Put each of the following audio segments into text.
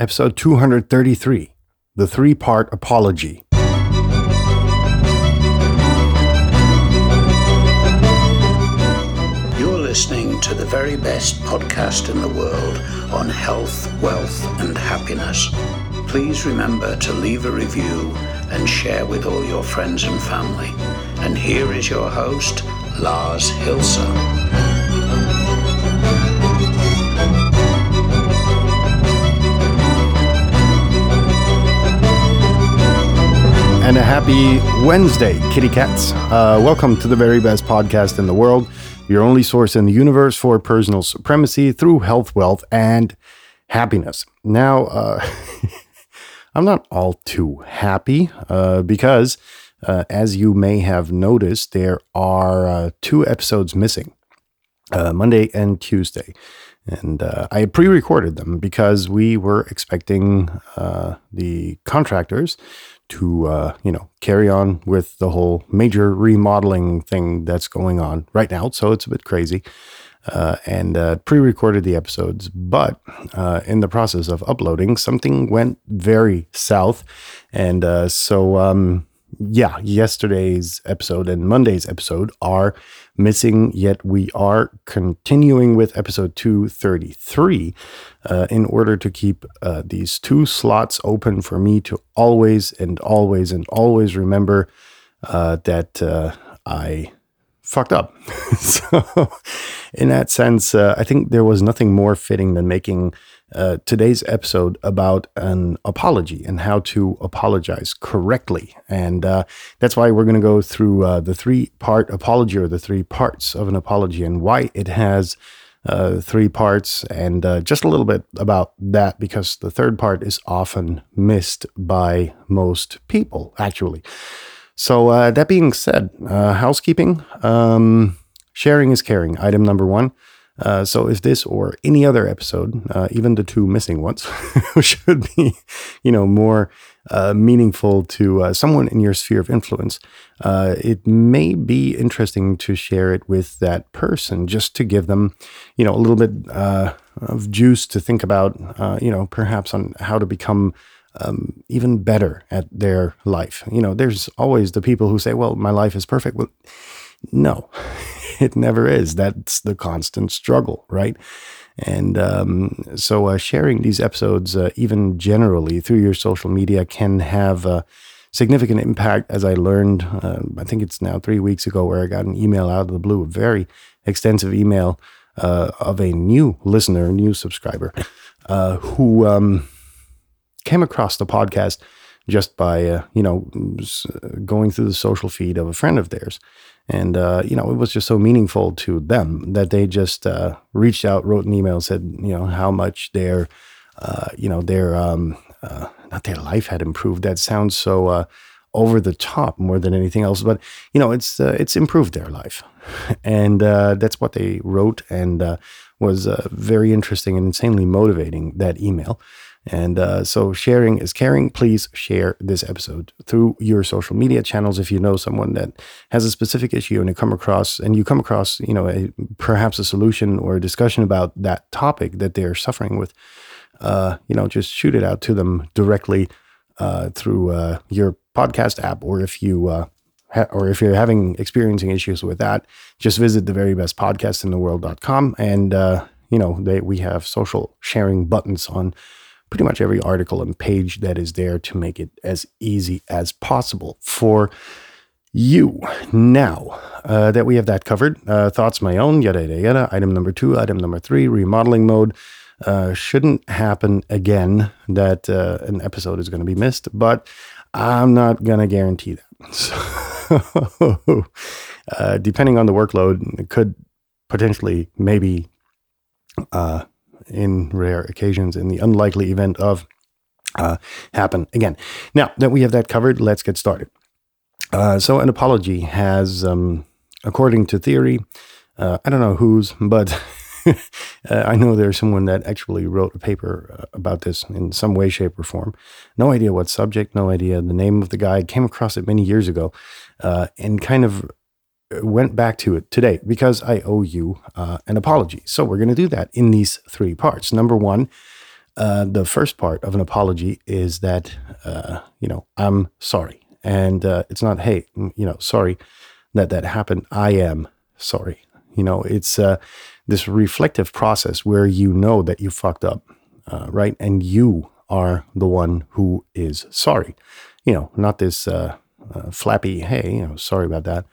episode 233, the three part apology. You're listening to the very best podcast in the world on health, wealth, and happiness. Please remember to leave a review and share with all your friends and family. And here is your host, Lars Hilse. And a happy Wednesday, kitty cats. Uh, welcome to the very best podcast in the world, your only source in the universe for personal supremacy through health, wealth, and happiness. Now, uh, I'm not all too happy uh, because, uh, as you may have noticed, there are uh, two episodes missing uh, Monday and Tuesday. And I pre recorded them because we were expecting the contractors to uh, you know carry on with the whole major remodeling thing that's going on right now. So it's a bit crazy. Uh, and uh, pre-recorded the episodes, but uh, in the process of uploading, something went very south, and uh, so um, yeah, yesterday's episode and Monday's episode are missing, yet we are continuing with episode 233 uh, in order to keep uh, these two slots open for me to always and always and always remember uh, that uh, I fucked up. so, in that sense, uh, I think there was nothing more fitting than making uh, today's episode about an apology and how to apologize correctly. And uh, that's why we're going to go through uh, the three part apology or the three parts of an apology and why it has uh, three parts and uh, just a little bit about that because the third part is often missed by most people, actually. So, uh, that being said, housekeeping, um, sharing is caring. Item number one. Uh, so if this or any other episode, uh, even the two missing ones, should be, you know, more uh, meaningful to uh, someone in your sphere of influence, uh, it may be interesting to share it with that person just to give them, you know, a little bit of juice to think about, you know, perhaps on how to become. Um, even better at their life. You know, there's always the people who say, well, my life is perfect. Well, no, it never is. That's the constant struggle, right? And um, so, uh, sharing these episodes, uh, even generally through your social media, can have a significant impact. As I learned, uh, I think it's now three weeks ago, where I got an email out of the blue, a very extensive email uh, of a new listener, new subscriber, uh, who um, came across the podcast just by uh, you know going through the social feed of a friend of theirs and, uh, you know, it was just so meaningful to them that they just uh, reached out, wrote an email, said, you know, how much their, uh, you know, their, um, uh, not their life had improved. That sounds so uh, over the top more than anything else. But, you know, it's, it's improved their life. And that's what they wrote and was very interesting and insanely motivating, that email. And uh, so sharing is caring. Please share this episode through your social media channels if you know someone that has a specific issue and you come across and you come across, you know, a, perhaps a solution or a discussion about that topic that they're suffering with. Uh, you know, just shoot it out to them directly uh, through uh, your podcast app, or if you uh, or if you're having experiencing issues with that, just visit the very best podcast in the world.com and uh, you know they we have social sharing buttons on pretty much every article and page that is there to make it as easy as possible for you. Now uh, that we have that covered, uh, thoughts my own, yada, yada, yada. Item number two, item number three, remodeling mode. Uh, shouldn't happen again that uh, an episode is going to be missed, but I'm not going to guarantee that. So, uh, depending on the workload, it could potentially maybe uh, in rare occasions, in the unlikely event of uh, happen again. Now that we have that covered, let's get started. Uh, so, an apology has, um, according to theory, uh, I don't know whose, but uh, I know there's someone that actually wrote a paper uh, about this in some way, shape, or form. No idea what subject, no idea the name of the guy. I came across it many years ago uh, and kind of went back to it today because I owe you uh, an apology. So we're going to do that in these three parts. Number one, Uh, the first part of an apology is that, uh, you know, I'm sorry. And uh, it's not, hey, you know, sorry that that happened. I am sorry. You know, it's uh, this reflective process where you know that you fucked up, uh, right? And you are the one who is sorry. You know, not this uh, uh, flappy, hey, you know, sorry about that.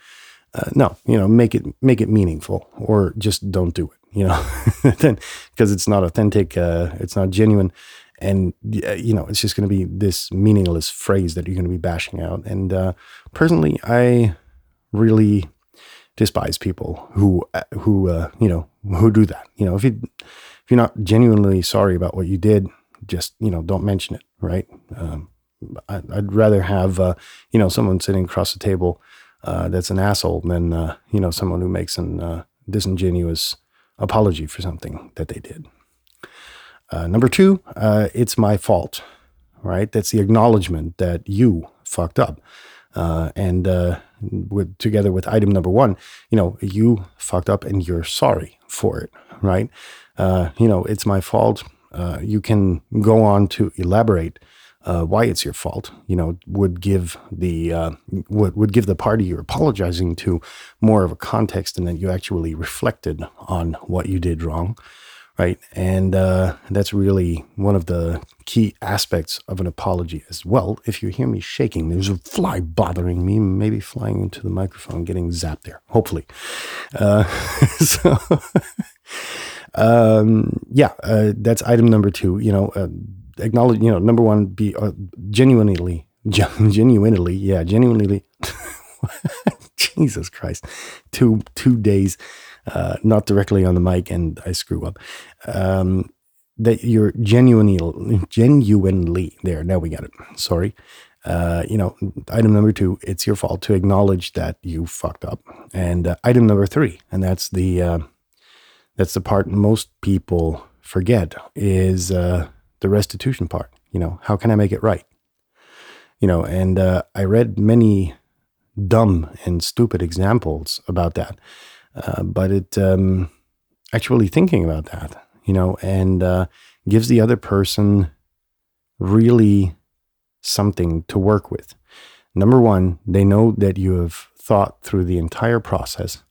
Uh, no, you know, make it make it meaningful, or just don't do it. You know, because it's not authentic, uh, it's not genuine, and you know, it's just going to be this meaningless phrase that you're going to be bashing out. And uh, personally, I really despise people who uh, who uh, you know who do that. You know, if you if you're not genuinely sorry about what you did, just you know don't mention it. Right? Um, I, would rather have uh, you know someone sitting across the table uh, that's an asshole than uh, you know someone who makes an uh, disingenuous apology for something that they did. number two, it's my fault. Right? That's the acknowledgement that you fucked up. Uh, and uh, with, together with item number one, you know, you fucked up and you're sorry for it, right? Uh, you know, it's my fault. Uh, you can go on to elaborate uh, why it's your fault. You know, would give the uh, would would give the party you're apologizing to more of a context, and that you actually reflected on what you did wrong right? And uh, that's really one of the key aspects of an apology as well. If you hear me shaking, there's a fly bothering me, maybe flying into the microphone, getting zapped there, hopefully. Uh, so, um, yeah, uh, that's item number two. You know, uh, acknowledge, you know, number one, be uh, genuinely, genuinely, yeah, genuinely. Jesus Christ, two two days uh, not directly on the mic, and I screw up. Um, that you're genuinely, genuinely there. Now we got it. Sorry. Uh, you know, item number two, it's your fault to acknowledge that you fucked up. And uh, item number three, and that's the uh, that's the part most people forget is uh, the restitution part. You know, how can I make it right? You know, and uh, I read many dumb and stupid examples about that. Uh, but it um, actually thinking about that, you know, and uh, gives the other person really something to work with. Number one, they know that you have thought through the entire process.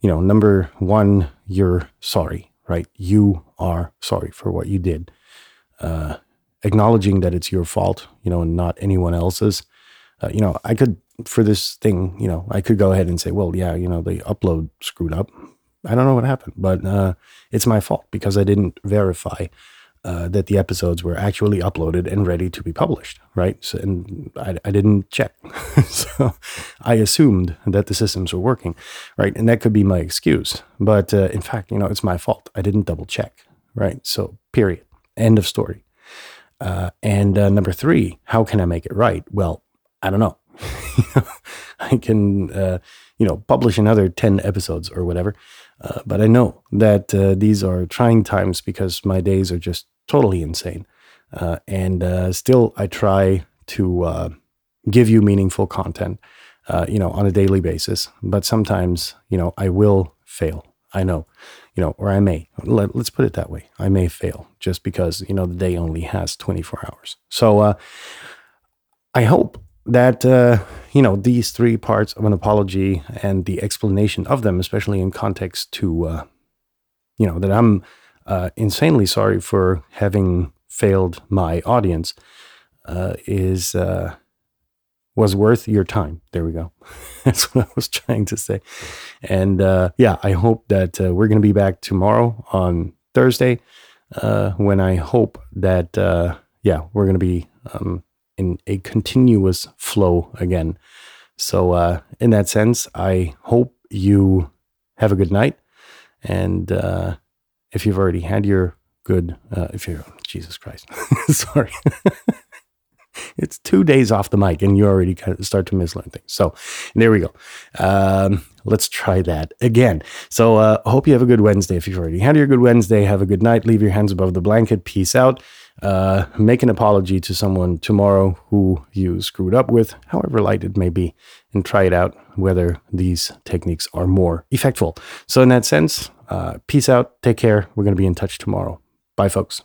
You know, number one, you're sorry, right? You are sorry for what you did. Uh, acknowledging that it's your fault, you know, and not anyone else's. Uh, you know, I could for this thing, you know, I could go ahead and say, well, yeah, you know, the upload screwed up. I don't know what happened, but uh, it's my fault because I didn't verify uh, that the episodes were actually uploaded and ready to be published, right? So, and I, I didn't check. so I assumed that the systems were working, right? And that could be my excuse. But uh, in fact, you know, it's my fault. I didn't double check, right? So, period. End of story. Uh, and uh, number three, how can I make it right? Well, I don't know. I can, uh, you know, publish another 10 episodes or whatever. Uh, but I know that uh, these are trying times because my days are just totally insane. Uh, and uh, still, I try to uh, give you meaningful content, you know, on a daily basis. But sometimes, you know, I will fail. I know, you know, or I may. Let, us put it that way. I may fail just because, you know, the day only has 24 hours. So I hope that uh, you know these three parts of an apology and the explanation of them, especially in context to uh, you know that I'm uh, insanely sorry for having failed my audience, uh, is uh, was worth your time. There we go. That's what I was trying to say. And uh, yeah, I hope that we're going to be back tomorrow on Thursday, when I hope that yeah we're going to be. Um, in a continuous flow again. So, uh, in that sense, I hope you have a good night. And uh, if you've already had your good, uh, if you're, Jesus Christ, sorry. it's two days off the mic and you already start to mislearn things. So there we go. Um, let's try that again. So I uh, hope you have a good Wednesday. If you've already had your good Wednesday, have a good night. Leave your hands above the blanket. Peace out uh, make an apology to someone tomorrow who you screwed up with, however light it may be, and try it out whether these techniques are more effectual. So, in that sense, uh, peace out, take care. We're going to be in touch tomorrow. Bye, folks.